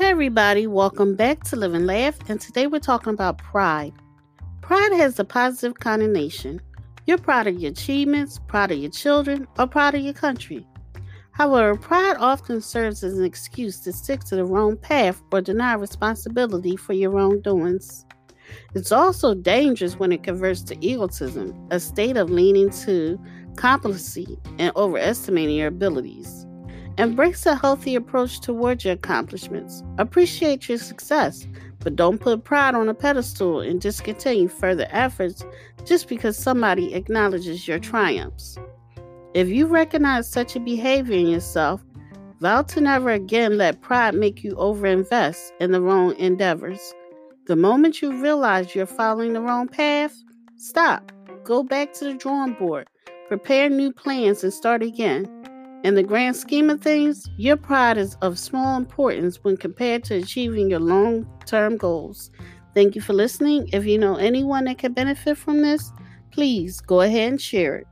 Hey, everybody, welcome back to Live and Laugh. And today we're talking about pride. Pride has a positive connotation. You're proud of your achievements, proud of your children, or proud of your country. However, pride often serves as an excuse to stick to the wrong path or deny responsibility for your wrongdoings. It's also dangerous when it converts to egotism, a state of leaning to complacency and overestimating your abilities. Embrace a healthy approach towards your accomplishments. Appreciate your success, but don't put pride on a pedestal and discontinue further efforts just because somebody acknowledges your triumphs. If you recognize such a behavior in yourself, vow to never again let pride make you overinvest in the wrong endeavors. The moment you realize you're following the wrong path, stop. Go back to the drawing board. Prepare new plans and start again. In the grand scheme of things, your pride is of small importance when compared to achieving your long term goals. Thank you for listening. If you know anyone that could benefit from this, please go ahead and share it.